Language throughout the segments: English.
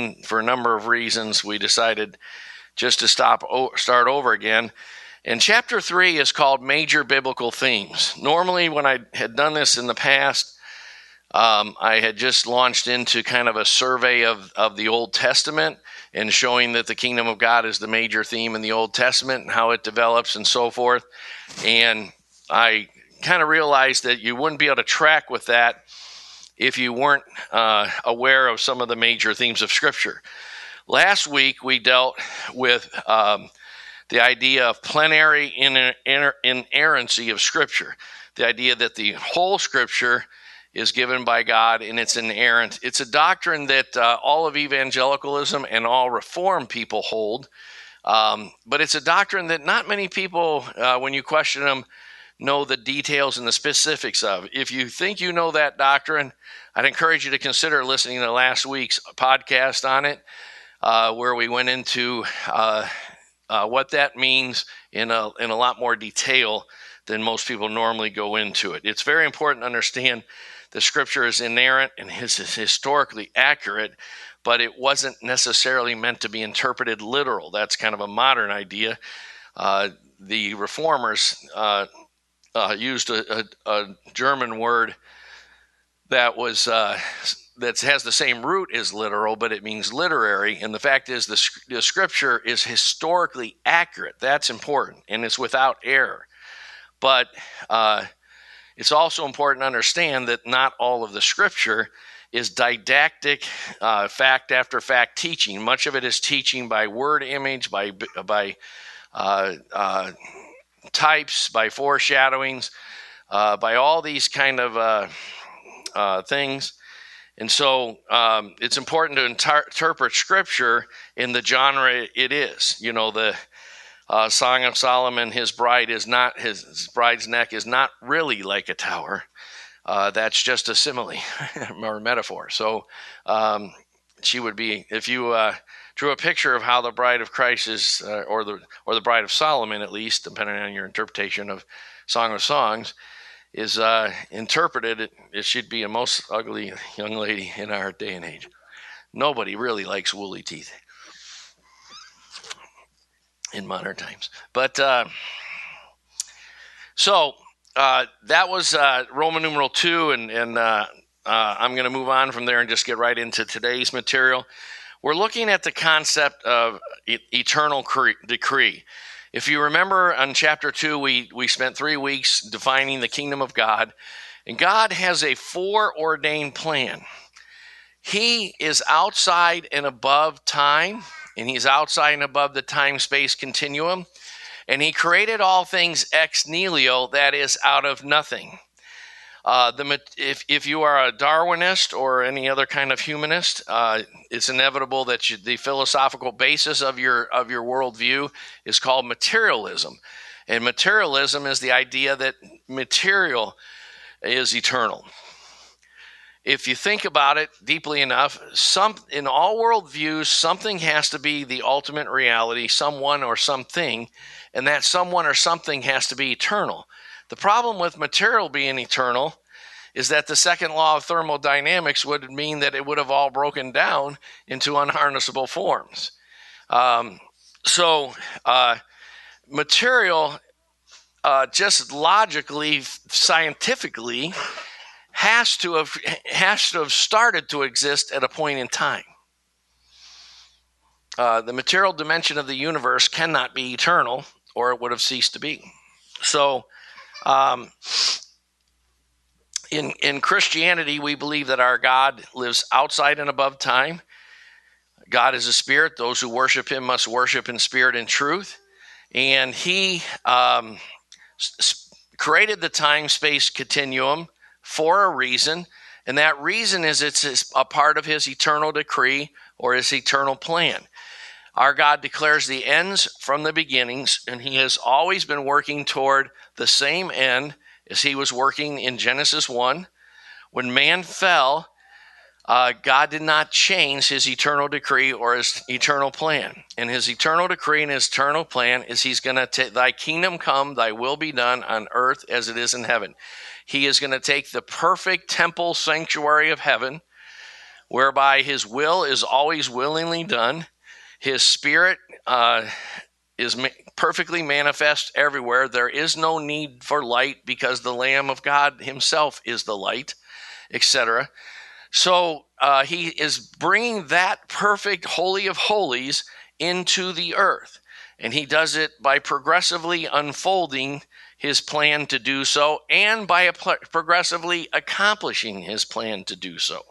13, for a number of reasons, we decided just to stop start over again. And chapter 3 is called Major Biblical Themes. Normally, when I had done this in the past, um, I had just launched into kind of a survey of, of the Old Testament and showing that the kingdom of God is the major theme in the Old Testament and how it develops and so forth. And I kind of realized that you wouldn't be able to track with that if you weren't uh, aware of some of the major themes of Scripture. Last week, we dealt with um, the idea of plenary inerrancy of Scripture, the idea that the whole Scripture is given by God and it's inerrant. It's a doctrine that uh, all of evangelicalism and all reform people hold, um, but it's a doctrine that not many people, uh, when you question them, know the details and the specifics of. If you think you know that doctrine, I'd encourage you to consider listening to last week's podcast on it, uh, where we went into uh, uh, what that means in a, in a lot more detail than most people normally go into it. It's very important to understand the scripture is inerrant and is historically accurate, but it wasn't necessarily meant to be interpreted literal. That's kind of a modern idea. Uh, the reformers uh, uh, used a, a, a, German word that was uh, that has the same root as literal, but it means literary. And the fact is, the, the scripture is historically accurate. That's important, and it's without error. But uh, it's also important to understand that not all of the scripture is didactic, uh, fact after fact teaching. Much of it is teaching by word image, by by uh, uh, types, by foreshadowings, uh, by all these kind of uh, uh, things. And so um, it's important to inter- interpret scripture in the genre it is. You know, the uh, Song of Solomon, his bride is not his, his bride's neck is not really like a tower. Uh, that's just a simile or metaphor. So um, she would be if you drew a picture of how the bride of Christ is, uh, or the or the bride of Solomon, at least, depending on your interpretation of Song of Songs, is uh, interpreted. It, it should be a most ugly young lady in our day and age. Nobody really likes woolly teeth in modern times. But uh, so uh, that was uh, Roman numeral two, and, and uh, I'm going to move on from there and just get right into today's material. We're looking at the concept of eternal cre- decree. If you remember on chapter two, we, we spent three weeks defining the kingdom of God, and God has a foreordained plan. He is outside and above time and he's outside and above the time space continuum. And he created all things ex nihilo, that is, out of nothing. Uh, the, if, if you are a Darwinist or any other kind of humanist, uh, it's inevitable that you, the philosophical basis of your of your worldview is called materialism, and materialism is the idea that material is eternal if you think about it deeply enough, some in all worldviews, something has to be the ultimate reality, someone or something, and that someone or something has to be eternal. The problem with material being eternal is that the second law of thermodynamics would mean that it would have all broken down into unharnessable forms. Um, so, uh, material, uh, just logically, scientifically, has to have has to have started to exist at a point in time. Uh, the material dimension of the universe cannot be eternal, or it would have ceased to be. So, um, in in Christianity, we believe that our God lives outside and above time. God is a spirit; those who worship Him must worship in spirit and truth. And He um, s- created the time space continuum for a reason, and that reason is it's a part of his eternal decree or his eternal plan. Our God declares the ends from the beginnings, and he has always been working toward the same end as he was working in Genesis 1. When man fell, uh, God did not change his eternal decree or his eternal plan. And his eternal decree and his eternal plan is he's going to take thy kingdom come, thy will be done on earth as it is in heaven. He is going to take the perfect temple sanctuary of heaven, whereby his will is always willingly done. His spirit uh, is ma- perfectly manifest everywhere. There is no need for light because the Lamb of God himself is the light, etc. So uh, he is bringing that perfect Holy of Holies into the earth. And he does it by progressively unfolding his plan to do so and by progressively accomplishing his plan to do so.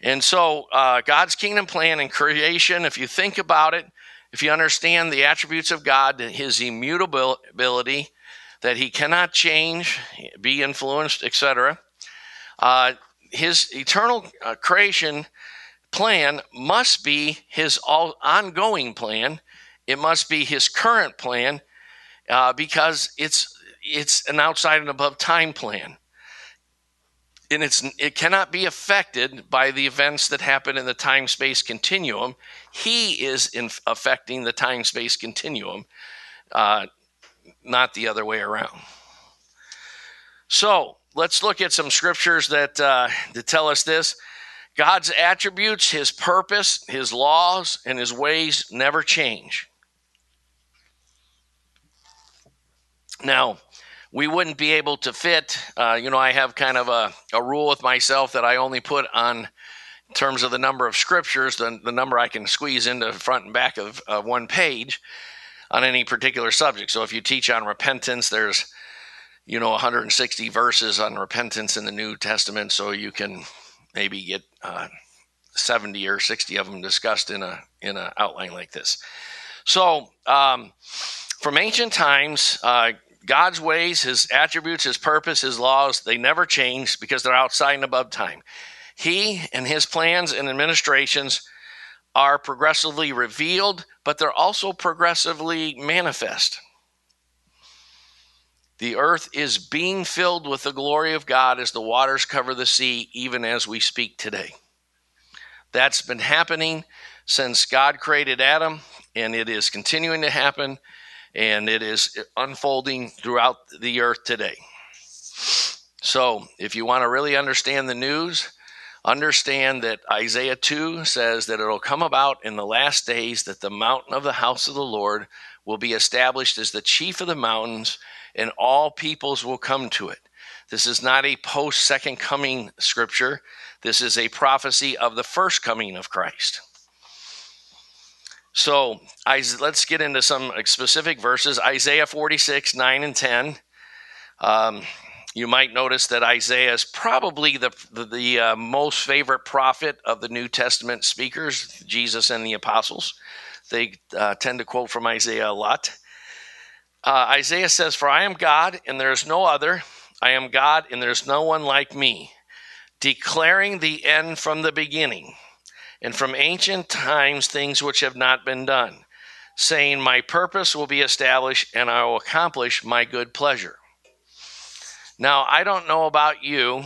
And so, uh, God's kingdom plan and creation, if you think about it, if you understand the attributes of God, his immutability, that he cannot change, be influenced, etc., uh, his eternal uh, creation plan must be his all ongoing plan. It must be his current plan uh, because it's it's an outside and above time plan, and it's it cannot be affected by the events that happen in the time space continuum. He is in affecting the time space continuum, uh, not the other way around. So let's look at some scriptures that uh, that tell us this. God's attributes, His purpose, His laws, and His ways never change. Now, we wouldn't be able to fit, uh, you know, I have kind of a, a rule with myself that I only put on in terms of the number of scriptures, the, the number I can squeeze into front and back of uh, one page on any particular subject. So if you teach on repentance, there's, you know, 160 verses on repentance in the New Testament, so you can maybe get uh, 70 or 60 of them discussed in a in an outline like this. So, um, from ancient times, uh, God's ways, his attributes, his purpose, his laws, they never change because they're outside and above time. He and his plans and administrations are progressively revealed, but they're also progressively manifest. The earth is being filled with the glory of God as the waters cover the sea, even as we speak today. That's been happening since God created Adam, and it is continuing to happen and it is unfolding throughout the earth today. So, if you want to really understand the news, understand that Isaiah 2 says that it'll come about in the last days that the mountain of the house of the Lord will be established as the chief of the mountains, and all peoples will come to it. This is not a post second coming scripture. This is a prophecy of the first coming of Christ. So I, let's get into some specific verses. Isaiah 46, 9 and 10. Um, you might notice that Isaiah is probably the, the, the uh, most favorite prophet of the New Testament speakers, Jesus and the apostles. They uh, tend to quote from Isaiah a lot. Uh, Isaiah says, For I am God and there is no other. I am God and there's no one like me, declaring the end from the beginning and from ancient times things which have not been done, saying, My purpose will be established and I will accomplish my good pleasure. Now, I don't know about you,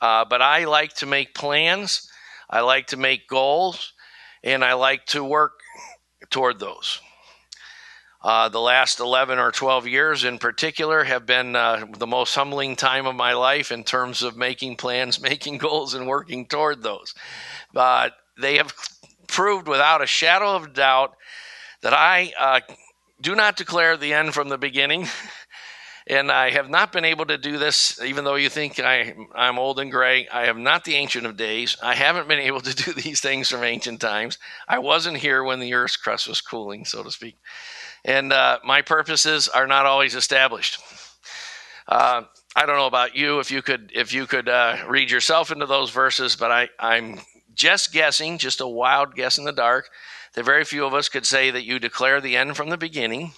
uh, but I like to make plans, I like to make goals, and I like to work toward those. Uh, the last 11 or 12 years in particular have been uh, the most humbling time of my life in terms of making plans, making goals, and working toward those. But they have proved without a shadow of doubt that I uh, do not declare the end from the beginning. and I have not been able to do this, even though you think I, I'm old and gray. I am not the Ancient of Days. I haven't been able to do these things from ancient times. I wasn't here when the Earth's crust was cooling, so to speak. And uh, my purposes are not always established. Uh, I don't know about you if you could if you could uh, read yourself into those verses, but I, I'm just guessing, just a wild guess in the dark, that very few of us could say that you declare the end from the beginning,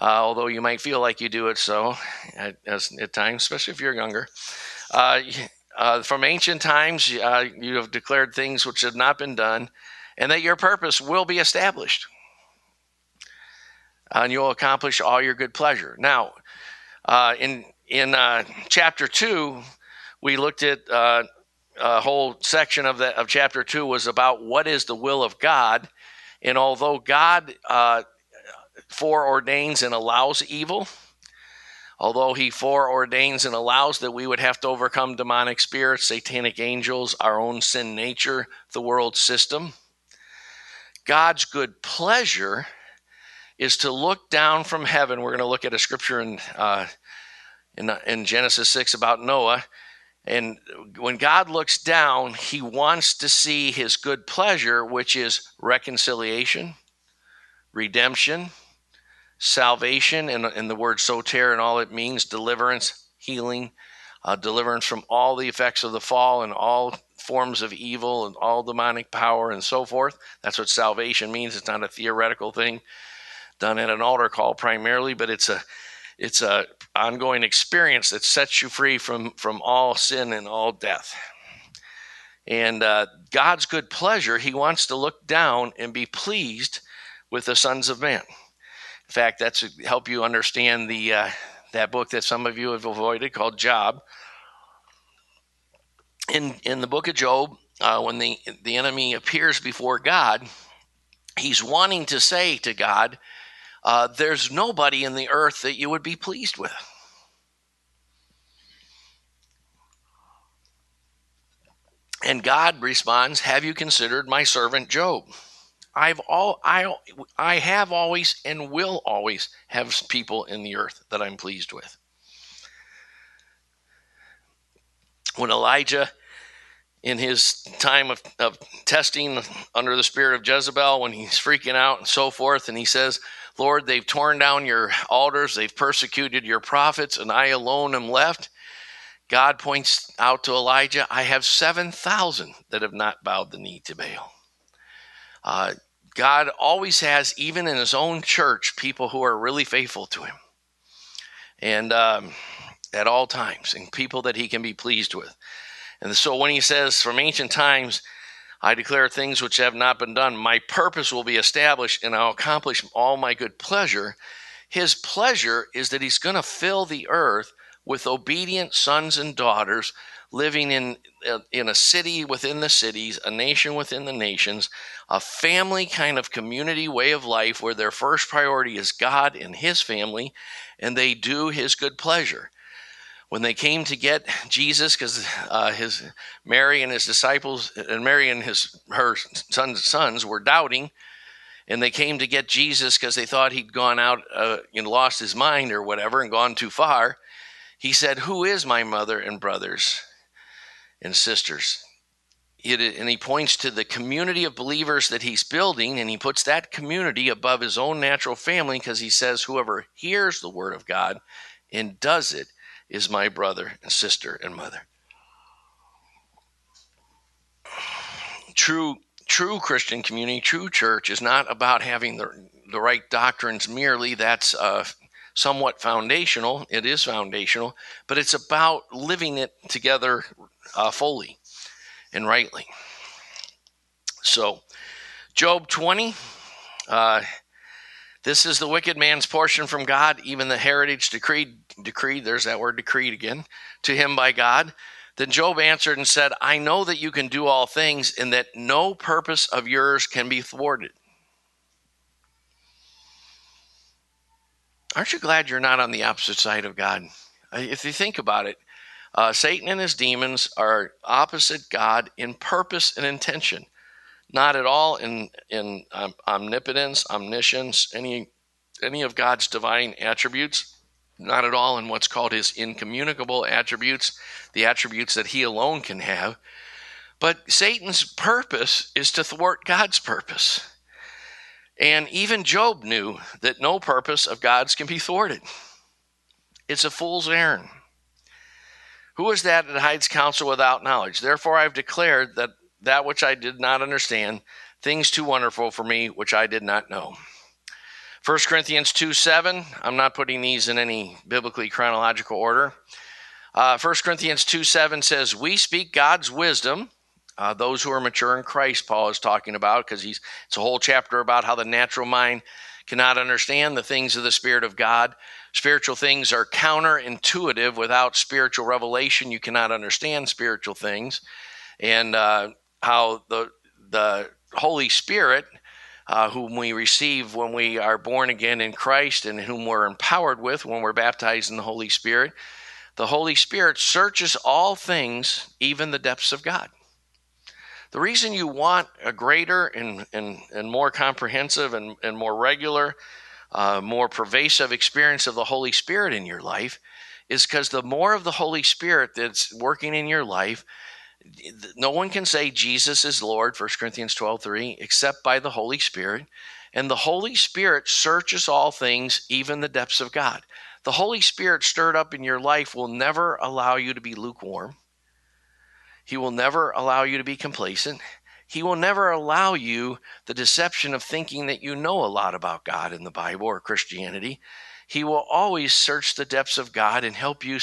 uh, although you might feel like you do it so at, at times, especially if you're younger. Uh, uh, from ancient times, uh, you have declared things which have not been done, and that your purpose will be established. And you'll accomplish all your good pleasure. Now, uh, in in uh, chapter two, we looked at a whole section of that of chapter two was about what is the will of God, and although God uh, foreordains and allows evil, Although he foreordains and allows that we would have to overcome demonic spirits, satanic angels, our own sin nature, the world system, God's good pleasure is to look down from heaven. We're going to look at a scripture in, uh, in, in Genesis 6 about Noah. And when God looks down, he wants to see his good pleasure, which is reconciliation, redemption, salvation, and, and the word soter and all it means deliverance, healing, uh, deliverance from all the effects of the fall and all forms of evil and all demonic power and so forth. That's what salvation means. It's not a theoretical thing done at an altar call primarily, but it's a it's a ongoing experience that sets you free from from all sin and all death. And uh, God's good pleasure, He wants to look down and be pleased with the sons of man. In fact, that's to help you understand the uh, that book that some of you have avoided called Job. In in the book of Job, uh, when the the enemy appears before God, he's wanting to say to God, uh, "There's nobody in the earth that you would be pleased with." And God responds, "Have you considered my servant Job?" I've all I I have always and will always have people in the earth that I'm pleased with. When Elijah in his time of, of testing under the spirit of Jezebel, when he's freaking out and so forth, and he says, Lord, they've torn down your altars, they've persecuted your prophets, and I alone am left. God points out to Elijah, I have 7,000 that have not bowed the knee to Baal. Uh, God always has, even in his own church, people who are really faithful to him. And um, at all times, and people that he can be pleased with. And so when he says, From ancient times, I declare things which have not been done, my purpose will be established, and I'll accomplish all my good pleasure. His pleasure is that he's going to fill the earth with obedient sons and daughters living in uh, in a city within the cities, a nation within the nations, a family kind of community way of life where their first priority is God and his family and they do his good pleasure. When they came to get Jesus cuz uh, his Mary and his disciples and Mary and his her sons sons were doubting and they came to get Jesus because they thought he'd gone out uh, and lost his mind or whatever and gone too far. He said, Who is my mother and brothers? and sisters. It, and he points to the community of believers that he's building, and he puts that community above his own natural family because he says, Whoever hears the word of God and does it is my brother and sister and mother. True, true Christian community, true church is not about having the, the right doctrines merely. That's uh, somewhat foundational. It is foundational, but it's about living it together uh, fully and rightly. So, Job 20. Uh, this is the wicked man's portion from God, even the heritage decreed, decreed, there's that word decreed again, to him by God. Then Job answered and said, I know that you can do all things, and that no purpose of yours can be thwarted. Aren't you glad you're not on the opposite side of God? If you think about it, uh, Satan and his demons are opposite God in purpose and intention, not at all in in um, omnipotence, omniscience, any any of God's divine attributes. Not at all in what's called his incommunicable attributes, the attributes that he alone can have. But Satan's purpose is to thwart God's purpose. And even Job knew that no purpose of God's can be thwarted. It's a fool's errand. Who is that that hides counsel without knowledge? Therefore, I have declared that that which I did not understand, things too wonderful for me, which I did not know. 1 Corinthians 2 7, I'm not putting these in any biblically chronological order. Uh, 1 Corinthians 2 7 says, We speak God's wisdom uh, those who are mature in Christ, Paul is talking about, because he's it's a whole chapter about how the natural mind cannot understand the things of the Spirit of God. Spiritual things are counterintuitive. Without spiritual revelation, you cannot understand spiritual things, and uh, how the the Holy Spirit uh, whom we receive when we are born again in Christ and whom we're empowered with when we're baptized in the Holy Spirit, the Holy Spirit searches all things, even the depths of God. The reason you want a greater and, and, and more comprehensive and, and more regular, uh, more pervasive experience of the Holy Spirit in your life is because the more of the Holy Spirit that's working in your life, no one can say Jesus is Lord, 1 Corinthians 12 3, except by the Holy Spirit. And the Holy Spirit searches all things, even the depths of God. The Holy Spirit stirred up in your life will never allow you to be lukewarm. He will never allow you to be complacent. He will never allow you the deception of thinking that you know a lot about God in the Bible or Christianity. He will always search the depths of God and help you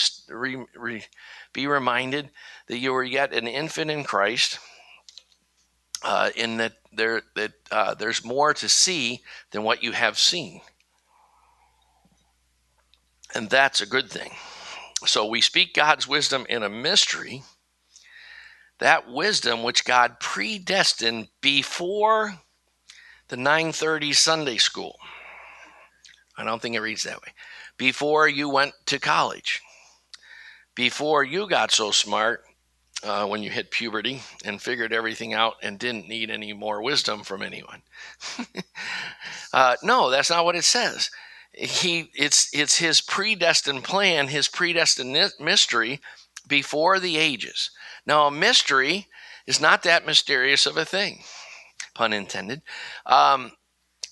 be reminded that you are yet an infant in Christ, uh, in that there that uh, there's more to see than what you have seen, and that's a good thing. So we speak God's wisdom in a mystery. That wisdom which God predestined before the 9:30 Sunday school. I don't think it reads that way. Before you went to college, before you got so smart uh, when you hit puberty and figured everything out and didn't need any more wisdom from anyone. uh, no, that's not what it says. He, it's, it's his predestined plan, his predestined mystery before the ages. Now, a mystery is not that mysterious of a thing, pun intended. Um,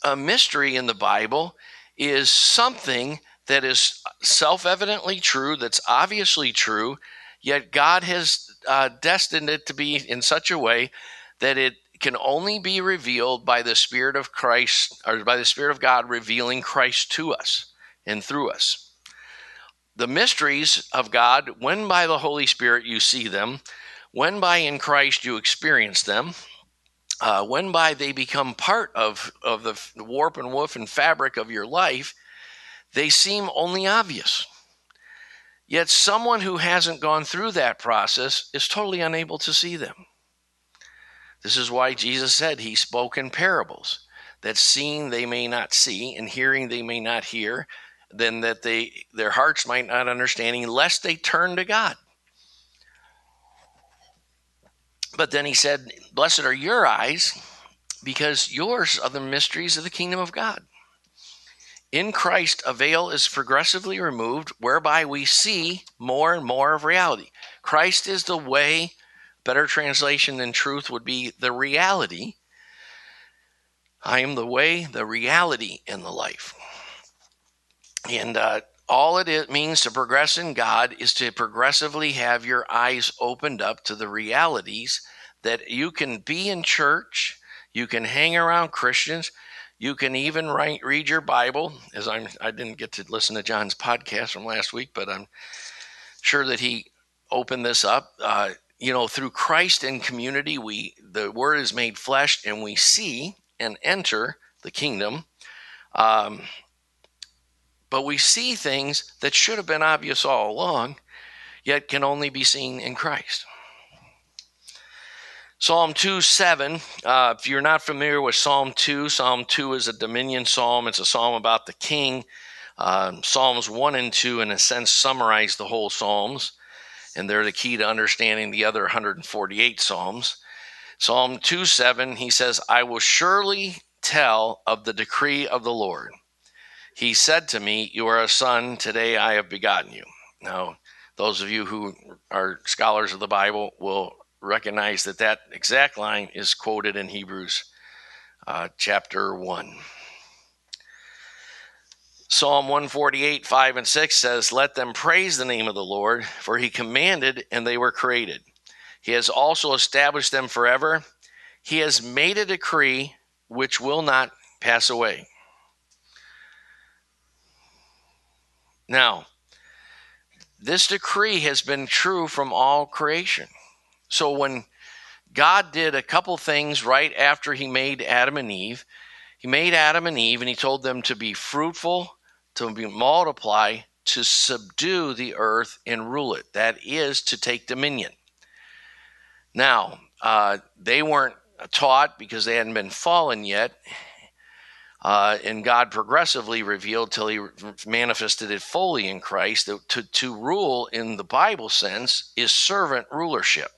a mystery in the Bible is something that is self evidently true, that's obviously true, yet God has uh, destined it to be in such a way that it can only be revealed by the Spirit of Christ or by the Spirit of God revealing Christ to us and through us. The mysteries of God, when by the Holy Spirit you see them, when by in Christ you experience them, uh, when by they become part of, of the warp and woof and fabric of your life, they seem only obvious. Yet someone who hasn't gone through that process is totally unable to see them. This is why Jesus said he spoke in parables that seeing they may not see and hearing they may not hear, then that they their hearts might not understanding lest they turn to God. But then he said, Blessed are your eyes, because yours are the mysteries of the kingdom of God. In Christ, a veil is progressively removed, whereby we see more and more of reality. Christ is the way, better translation than truth would be the reality. I am the way, the reality, and the life. And uh, all it means to progress in God is to progressively have your eyes opened up to the realities that you can be in church, you can hang around Christians, you can even write, read your Bible. As I'm, I didn't get to listen to John's podcast from last week, but I'm sure that he opened this up. Uh, you know, through Christ and community, we the Word is made flesh, and we see and enter the kingdom. Um, but we see things that should have been obvious all along, yet can only be seen in Christ. Psalm 2 7. Uh, if you're not familiar with Psalm 2, Psalm 2 is a dominion psalm. It's a psalm about the king. Uh, Psalms 1 and 2, in a sense, summarize the whole Psalms, and they're the key to understanding the other 148 Psalms. Psalm 2 7, he says, I will surely tell of the decree of the Lord. He said to me, You are a son, today I have begotten you. Now, those of you who are scholars of the Bible will recognize that that exact line is quoted in Hebrews uh, chapter 1. Psalm 148, 5 and 6 says, Let them praise the name of the Lord, for he commanded and they were created. He has also established them forever. He has made a decree which will not pass away. Now, this decree has been true from all creation. So when God did a couple things right after he made Adam and Eve, he made Adam and Eve and he told them to be fruitful, to be multiply, to subdue the earth and rule it. That is to take dominion. Now, uh, they weren't taught because they hadn't been fallen yet. Uh, and God progressively revealed till he manifested it fully in Christ. To, to rule in the Bible sense is servant rulership.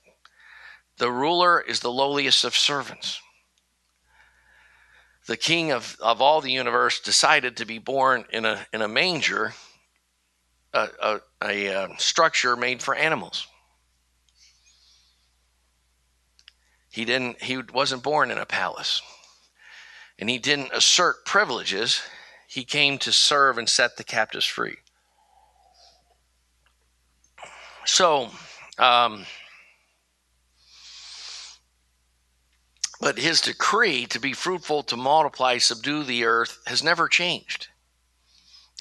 The ruler is the lowliest of servants. The king of, of all the universe decided to be born in a, in a manger, a, a, a, uh, structure made for animals. He didn't he wasn't born in a palace. And he didn't assert privileges. He came to serve and set the captives free. So, um, but his decree to be fruitful, to multiply, subdue the earth has never changed.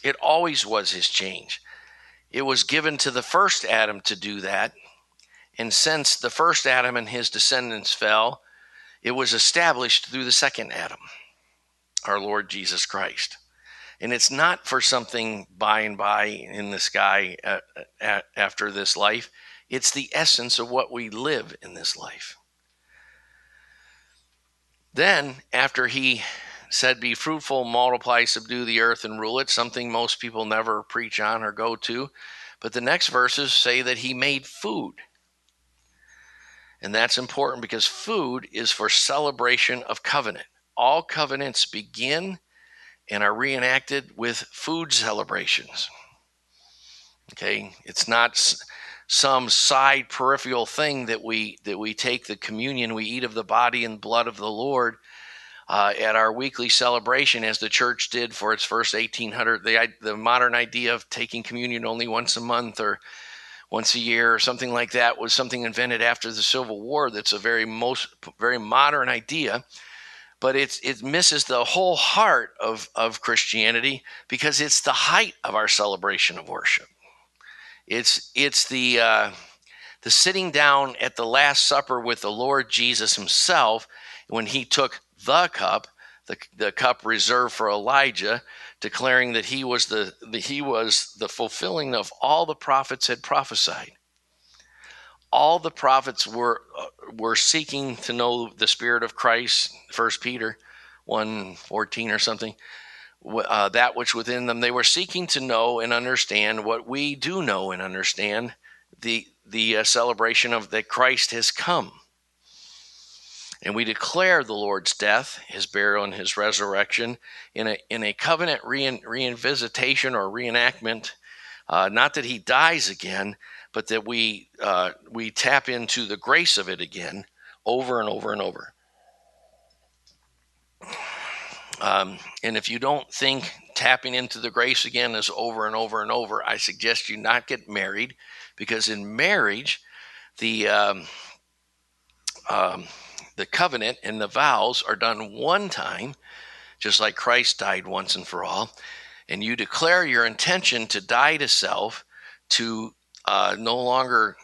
It always was his change. It was given to the first Adam to do that, and since the first Adam and his descendants fell, it was established through the second Adam, our Lord Jesus Christ. And it's not for something by and by in the sky uh, uh, after this life, it's the essence of what we live in this life. Then, after he said, Be fruitful, multiply, subdue the earth, and rule it, something most people never preach on or go to. But the next verses say that he made food. And that's important because food is for celebration of covenant. All covenants begin and are reenacted with food celebrations. Okay, it's not some side peripheral thing that we that we take the communion, we eat of the body and blood of the Lord uh, at our weekly celebration, as the church did for its first 1800. The the modern idea of taking communion only once a month or once a year or something like that was something invented after the Civil War. That's a very most very modern idea, but it's it misses the whole heart of of Christianity because it's the height of our celebration of worship. It's it's the uh, the sitting down at the Last Supper with the Lord Jesus Himself when He took the cup, the, the cup reserved for Elijah, declaring that he was the, the he was the fulfilling of all the prophets had prophesied. All the prophets were uh, were seeking to know the spirit of Christ. First Peter one fourteen or something. Uh, that which within them they were seeking to know and understand what we do know and understand the the uh, celebration of that Christ has come and we declare the Lord's death, his burial, and his resurrection in a, in a covenant rein, reinvisitation or reenactment. Uh, not that he dies again, but that we, uh, we tap into the grace of it again over and over and over. Um, and if you don't think tapping into the grace again is over and over and over, I suggest you not get married because in marriage, the um, um, the covenant and the vows are done one time, just like Christ died once and for all, and you declare your intention to die to self, to uh, no longer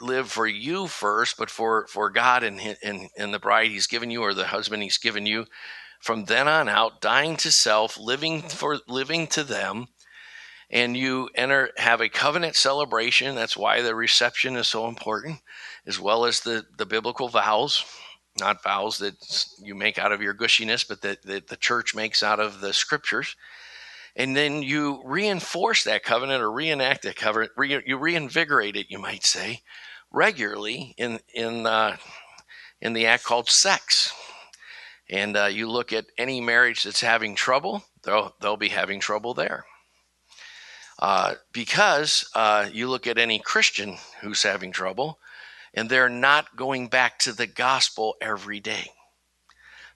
live for you first, but for for God and, and and the bride He's given you, or the husband He's given you. From then on out, dying to self, living for living to them, and you enter have a covenant celebration. That's why the reception is so important, as well as the the biblical vows not vows that you make out of your gushiness, but that, that the church makes out of the scriptures. And then you reinforce that covenant or reenact that covenant, re, you reinvigorate it, you might say, regularly in, in, uh, in the act called sex. And uh, you look at any marriage that's having trouble, they'll, they'll be having trouble there. Uh, because uh, you look at any Christian who's having trouble, and they're not going back to the gospel every day.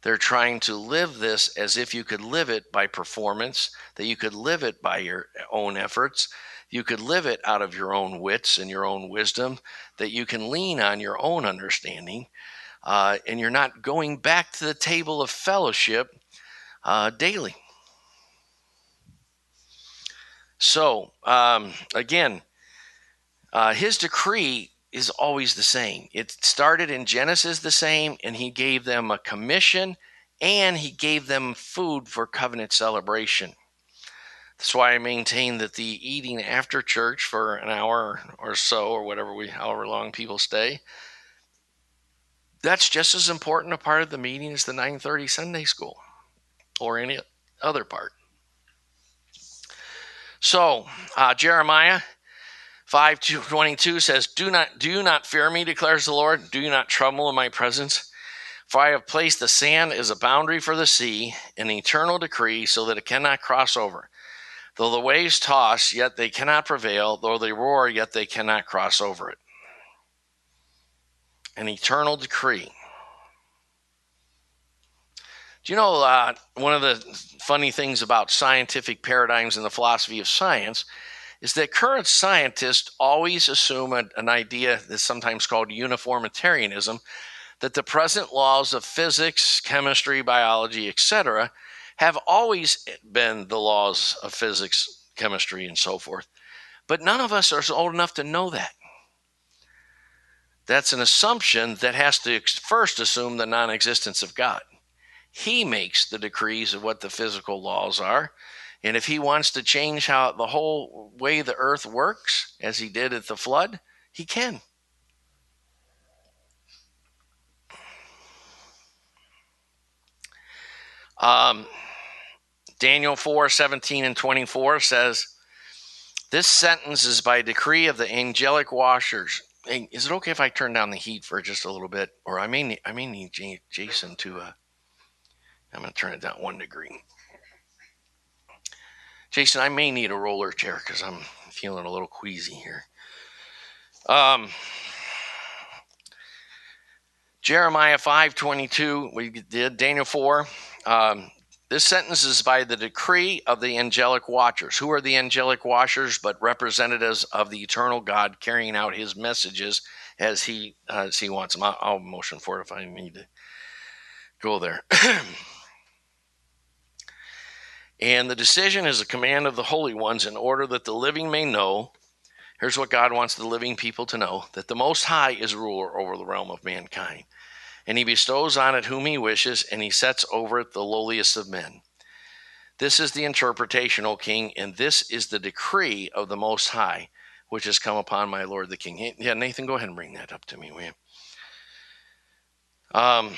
They're trying to live this as if you could live it by performance, that you could live it by your own efforts, you could live it out of your own wits and your own wisdom, that you can lean on your own understanding, uh, and you're not going back to the table of fellowship uh, daily. So, um, again, uh, his decree is always the same. It started in Genesis the same, and he gave them a commission and he gave them food for covenant celebration. That's why I maintain that the eating after church for an hour or so, or whatever we, however long people stay, that's just as important a part of the meeting as the 9:30 Sunday school, or any other part. So, uh, Jeremiah 522 says, Do not do you not fear me, declares the Lord. Do you not tremble in my presence? For I have placed the sand as a boundary for the sea, an eternal decree, so that it cannot cross over. Though the waves toss, yet they cannot prevail. Though they roar, yet they cannot cross over it. An eternal decree. Do you know uh, one of the funny things about scientific paradigms and the philosophy of science is that current scientists always assume a, an idea that's sometimes called uniformitarianism that the present laws of physics, chemistry, biology, etc., have always been the laws of physics, chemistry, and so forth. But none of us are old enough to know that. That's an assumption that has to first assume the non existence of God. He makes the decrees of what the physical laws are. And if he wants to change how the whole way the earth works, as he did at the flood, he can. Um, Daniel 4 17 and 24 says, This sentence is by decree of the angelic watchers. Is it okay if I turn down the heat for just a little bit? Or I may need, I may need Jason to uh, I'm going to turn it down one degree. Jason, I may need a roller chair because I'm feeling a little queasy here. Um, Jeremiah 5:22, we did Daniel 4. Um, this sentence is by the decree of the angelic watchers. Who are the angelic watchers but representatives of the eternal God carrying out his messages as he uh, as he wants them? I'll, I'll motion for it if I need to go there. And the decision is a command of the holy ones in order that the living may know. Here's what God wants the living people to know that the Most High is ruler over the realm of mankind. And he bestows on it whom he wishes, and he sets over it the lowliest of men. This is the interpretation, O king, and this is the decree of the Most High, which has come upon my Lord the king. Yeah, Nathan, go ahead and bring that up to me, will you? Um,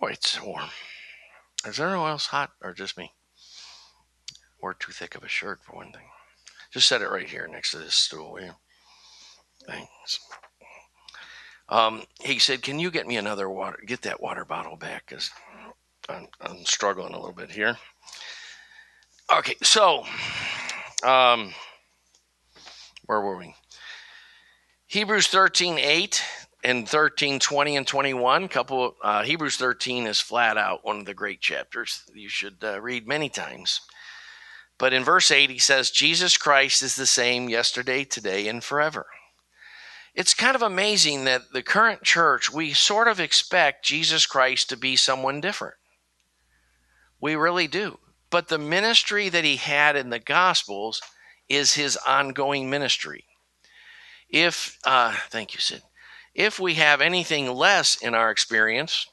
boy, it's warm. Is there anyone else hot, or just me? or too thick of a shirt for one thing. Just set it right here next to this stool, will you? Thanks. Um, he said, "Can you get me another water? Get that water bottle back, because I'm, I'm, struggling a little bit here." Okay, so um, where were we? Hebrews 13, 8 and 13, 20 and 21. Couple uh, Hebrews 13 is flat out one of the great chapters you should uh, read many times. But in verse 8, he says, Jesus Christ is the same yesterday, today, and forever. It's kind of amazing that the current church, we sort of expect Jesus Christ to be someone different. We really do. But the ministry that he had in the Gospels is his ongoing ministry. If, uh, thank you, Sid. If we have anything less in our experience,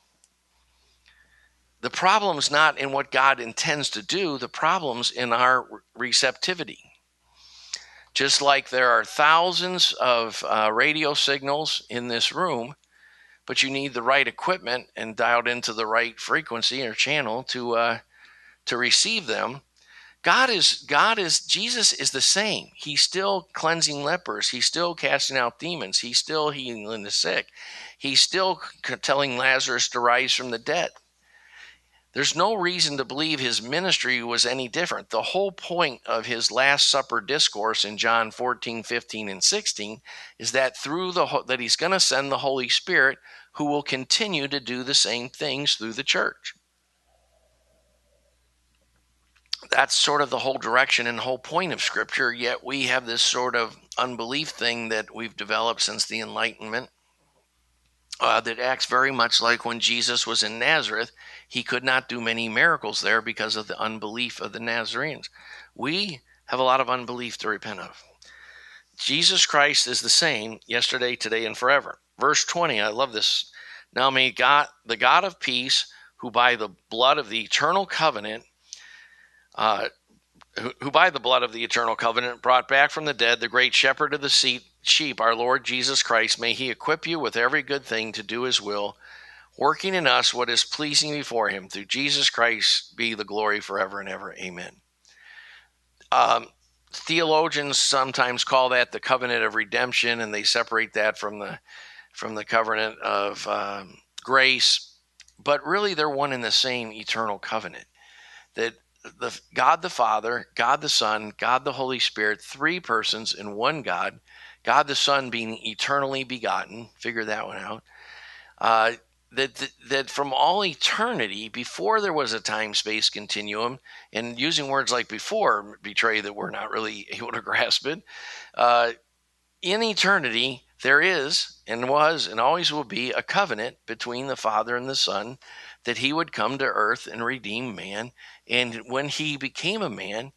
the problem's not in what God intends to do, the problem's in our receptivity. Just like there are thousands of uh, radio signals in this room, but you need the right equipment and dialed into the right frequency or channel to uh, to receive them. God is God is Jesus is the same. He's still cleansing lepers. He's still casting out demons. He's still healing the sick. He's still telling Lazarus to rise from the dead. There's no reason to believe his ministry was any different. The whole point of his Last Supper discourse in John 14, 15, and 16 is that through the that he's going to send the Holy Spirit who will continue to do the same things through the church. That's sort of the whole direction and whole point of Scripture, yet we have this sort of unbelief thing that we've developed since the Enlightenment uh, that acts very much like when Jesus was in Nazareth. He could not do many miracles there because of the unbelief of the Nazarenes. We have a lot of unbelief to repent of. Jesus Christ is the same yesterday, today, and forever. Verse 20, I love this. Now may God, the God of peace, who by the blood of the eternal covenant, uh, who, who by the blood of the eternal covenant brought back from the dead the great shepherd of the sheep, our Lord Jesus Christ, may he equip you with every good thing to do his will, working in us what is pleasing before him. Through Jesus Christ be the glory forever and ever. Amen. Um, theologians sometimes call that the covenant of redemption, and they separate that from the from the covenant of um, grace. But really, they're one and the same eternal covenant. That the God the Father, God the Son, God the Holy Spirit, three persons in one God. God the Son being eternally begotten. Figure that one out. Uh, that, that, that from all eternity, before there was a time space continuum, and using words like before betray that we're not really able to grasp it. Uh, in eternity, there is and was and always will be a covenant between the Father and the Son that he would come to earth and redeem man. And when he became a man,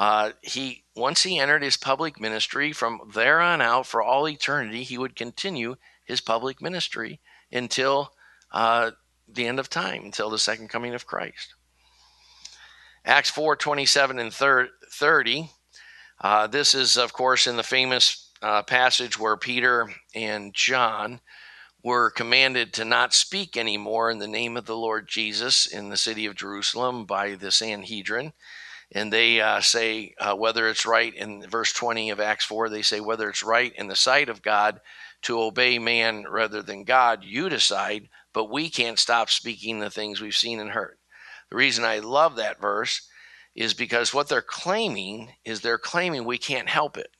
uh, he once he entered his public ministry, from there on out for all eternity, he would continue his public ministry until uh, the end of time, until the second coming of Christ. Acts 4 27 and 30. Uh, this is, of course, in the famous uh, passage where Peter and John were commanded to not speak anymore in the name of the Lord Jesus in the city of Jerusalem by the Sanhedrin. And they uh, say uh, whether it's right in verse 20 of Acts 4, they say whether it's right in the sight of God to obey man rather than God, you decide, but we can't stop speaking the things we've seen and heard. The reason I love that verse is because what they're claiming is they're claiming we can't help it.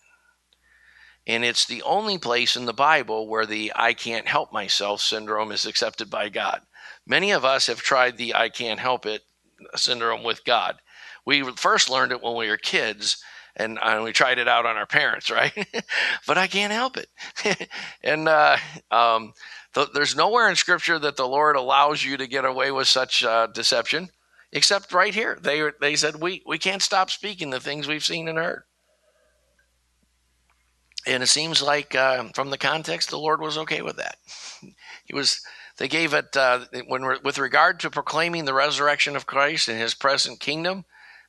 And it's the only place in the Bible where the I can't help myself syndrome is accepted by God. Many of us have tried the I can't help it syndrome with God. We first learned it when we were kids and, and we tried it out on our parents, right? but I can't help it. and uh, um, th- there's nowhere in Scripture that the Lord allows you to get away with such uh, deception, except right here. They they said we we can't stop speaking the things we've seen and heard. And it seems like uh, from the context, the Lord was okay with that. He was. They gave it uh, when with regard to proclaiming the resurrection of Christ and His present kingdom.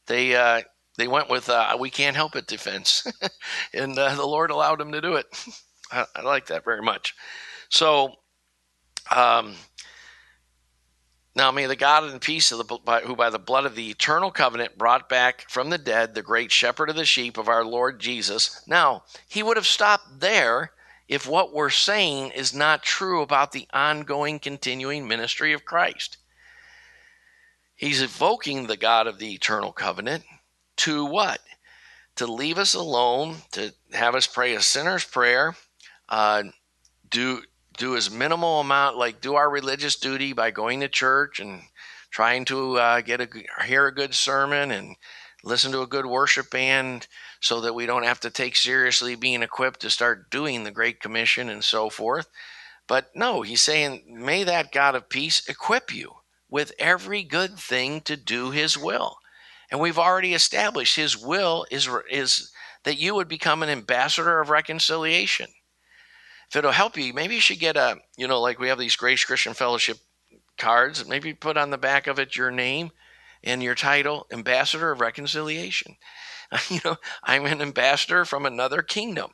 They uh, they went with uh, "we can't help it" defense, and uh, the Lord allowed them to do it. I, I like that very much. So, um, now may the God and peace of the by, who by the blood of the eternal covenant brought back from the dead the great shepherd of the sheep of our Lord Jesus. Now, he would have stopped there if what we're saying is not true about the ongoing continuing ministry of Christ. He's evoking the God of the eternal covenant to what? To leave us alone, to have us pray a sinner's prayer, uh, do do as minimal amount, like do our religious duty by going to church and trying to uh, get a hear a good sermon and listen to a good worship band, so that we don't have to take seriously being equipped to start doing the Great Commission and so forth. But no, he's saying, may that God of peace equip you with every good thing to do his will. And we've already established his will is, is that you would become an ambassador of reconciliation if it'll help you, maybe you should get a, you know, like we have these Grace Christian Fellowship cards. Maybe put on the back of it your name and your title, Ambassador of Reconciliation. you know, I'm an ambassador from another kingdom.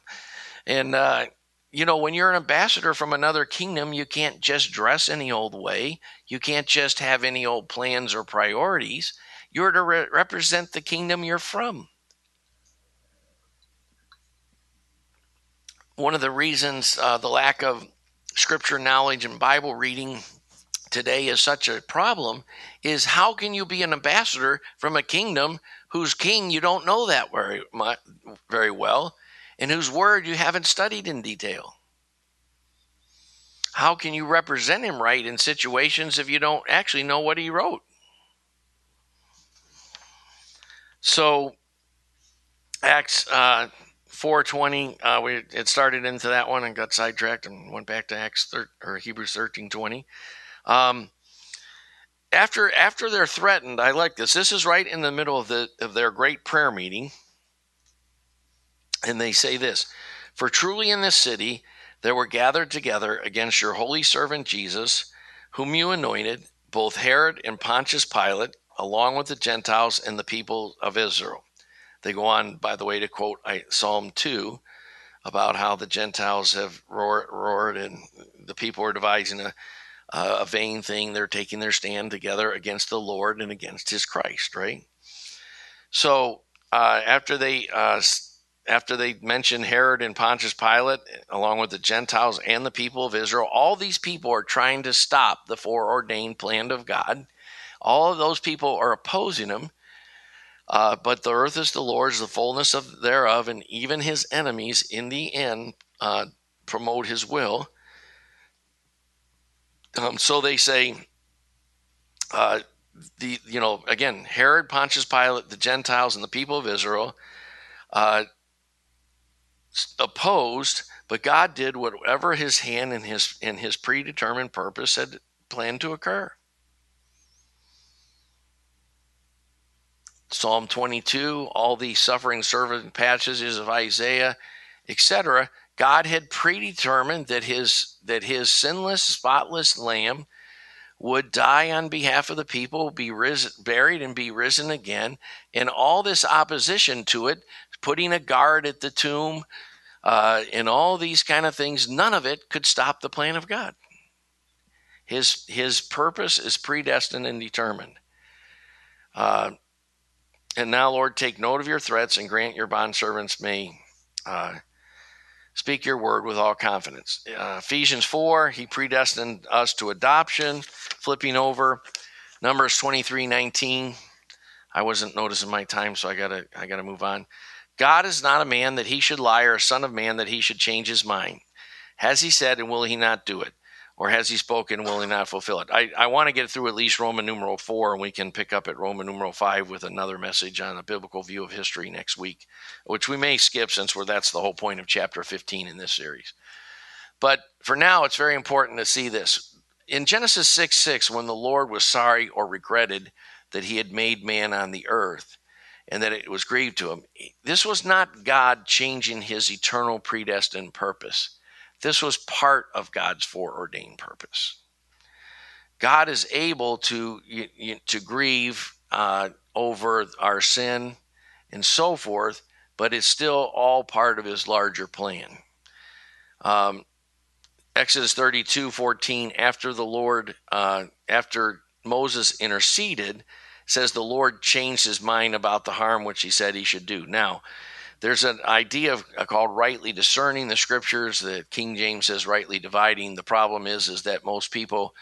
And, uh, you know, when you're an ambassador from another kingdom, you can't just dress any old way. You can't just have any old plans or priorities. You're to re- represent the kingdom you're from. one of the reasons uh, the lack of scripture knowledge and Bible reading today is such a problem is how can you be an ambassador from a kingdom whose king you don't know that very very well and whose word you haven't studied in detail. How can you represent him right in situations if you don't actually know what he wrote? So acts uh, 420 uh, we it started into that one and got sidetracked and went back to acts thir- or hebrews 13 20 um, after after they're threatened i like this. This is right in the middle of the of their great prayer meeting and they say this for truly in this city there were gathered together against your holy servant jesus whom you anointed both herod and pontius pilate along with the gentiles and the people of israel they go on, by the way, to quote Psalm 2 about how the Gentiles have roared, roared and the people are devising a, a vain thing. They're taking their stand together against the Lord and against His Christ, right? So uh, after they uh, after they mention Herod and Pontius Pilate, along with the Gentiles and the people of Israel, all these people are trying to stop the foreordained plan of God. All of those people are opposing him. Uh, but the earth is the Lord's, the fullness of thereof, and even his enemies in the end uh, promote his will. Um, so they say, uh, the you know again Herod, Pontius Pilate, the Gentiles, and the people of Israel uh, opposed, but God did whatever His hand and His in His predetermined purpose had planned to occur. Psalm 22, all the suffering servant passages of Isaiah, etc. God had predetermined that his that his sinless, spotless lamb would die on behalf of the people, be risen, buried, and be risen again. And all this opposition to it, putting a guard at the tomb, uh, and all these kind of things, none of it could stop the plan of God. His his purpose is predestined and determined. Uh, and now, Lord, take note of your threats and grant your bondservants may uh, speak your word with all confidence. Uh, Ephesians 4, he predestined us to adoption. Flipping over, Numbers 23 19. I wasn't noticing my time, so I gotta I gotta move on. God is not a man that he should lie, or a son of man that he should change his mind. Has he said, and will he not do it? Or has he spoken, and will he not fulfill it? I, I want to get through at least Roman numeral 4, and we can pick up at Roman numeral 5 with another message on a biblical view of history next week, which we may skip since we're, that's the whole point of chapter 15 in this series. But for now, it's very important to see this. In Genesis 6 6, when the Lord was sorry or regretted that he had made man on the earth, and that it was grieved to him. This was not God changing his eternal predestined purpose. This was part of God's foreordained purpose. God is able to to grieve uh, over our sin and so forth, but it's still all part of His larger plan. Um, Exodus 32, 14, after the Lord, uh, after Moses interceded, says the Lord changed his mind about the harm which he said he should do. Now, there's an idea of, uh, called rightly discerning the scriptures that King James says rightly dividing. The problem is is that most people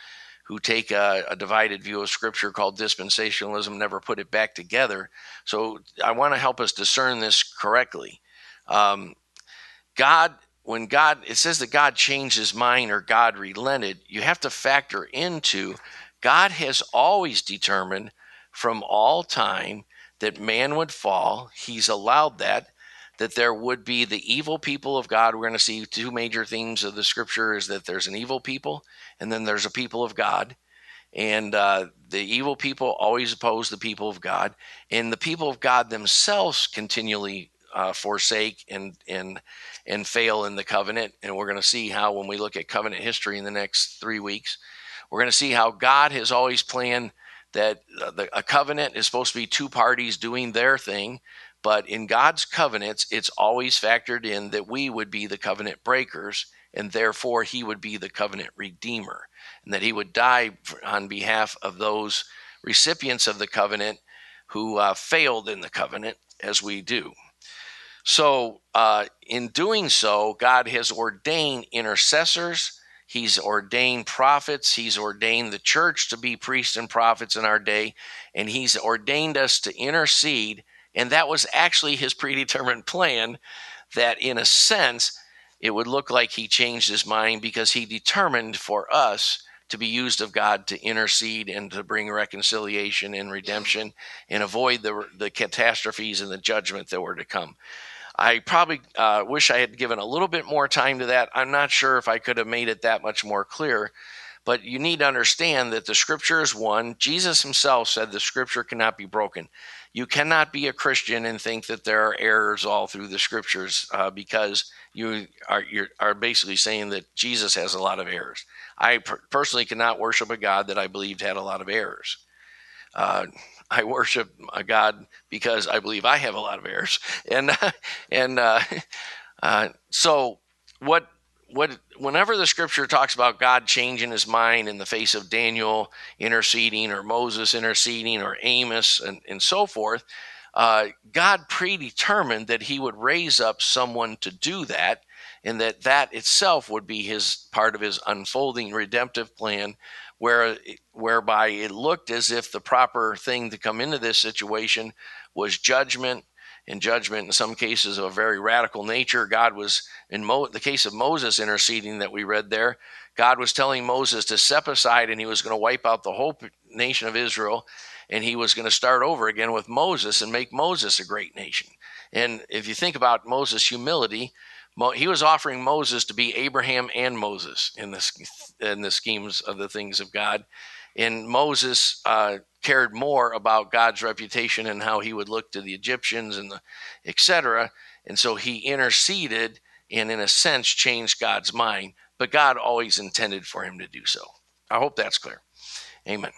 who take a, a, divided view of scripture called dispensationalism never put it back together. So I want to help us discern this correctly. Um, God, when God, it says that God changed his mind or God relented, you have to factor into God has always determined from all time that man would fall. He's allowed that, that there would be the evil people of God. We're going to see two major themes of the scripture is that there's an evil people and then there's a people of God. And uh, the evil people always oppose the people of God. And the people of God themselves continually uh, forsake and, and, and fail in the covenant. And we're going to see how, when we look at covenant history in the next three weeks, we're going to see how God has always planned – that uh, the, a covenant is supposed to be two parties doing their thing, but in God's covenants, it's always factored in that we would be the covenant breakers, and therefore He would be the covenant redeemer, and that He would die on behalf of those recipients of the covenant who uh, failed in the covenant, as we do. So, uh, in doing so, God has ordained intercessors He's ordained prophets. He's ordained the church to be priests and prophets in our day. And he's ordained us to intercede. And that was actually his predetermined plan, that in a sense, it would look like he changed his mind because he determined for us to be used of God to intercede and to bring reconciliation and redemption and avoid the, the catastrophes and the judgment that were to come. I probably uh, wish I had given a little bit more time to that. I'm not sure if I could have made it that much more clear, but you need to understand that the scripture is one. Jesus himself said the scripture cannot be broken. You cannot be a Christian and think that there are errors all through the scriptures uh, because you are are basically saying that Jesus has a lot of errors. I per- personally cannot worship a God that I believed had a lot of errors. Uh, I worship a God because I believe I have a lot of errors, and and uh, uh, so what what whenever the scripture talks about God changing his mind in the face of Daniel interceding or Moses interceding or Amos and, and so forth, uh, God predetermined that he would raise up someone to do that and that that itself would be his part of his unfolding redemptive plan where whereby it looked as if the proper thing to come into this situation was judgment and judgment in some cases of a very radical nature. God was in Mo, the case of moses interceding that we read there god was telling moses to step aside and he was going to wipe out the whole nation of israel and he was going to start over again with moses and make moses a great nation. And if you think about moses humility he was offering Moses to be Abraham and Moses in the in the schemes of the things of God, and Moses uh, cared more about God's reputation and how he would look to the Egyptians and the etc. And so he interceded and, in a sense, changed God's mind. But God always intended for him to do so. I hope that's clear. Amen.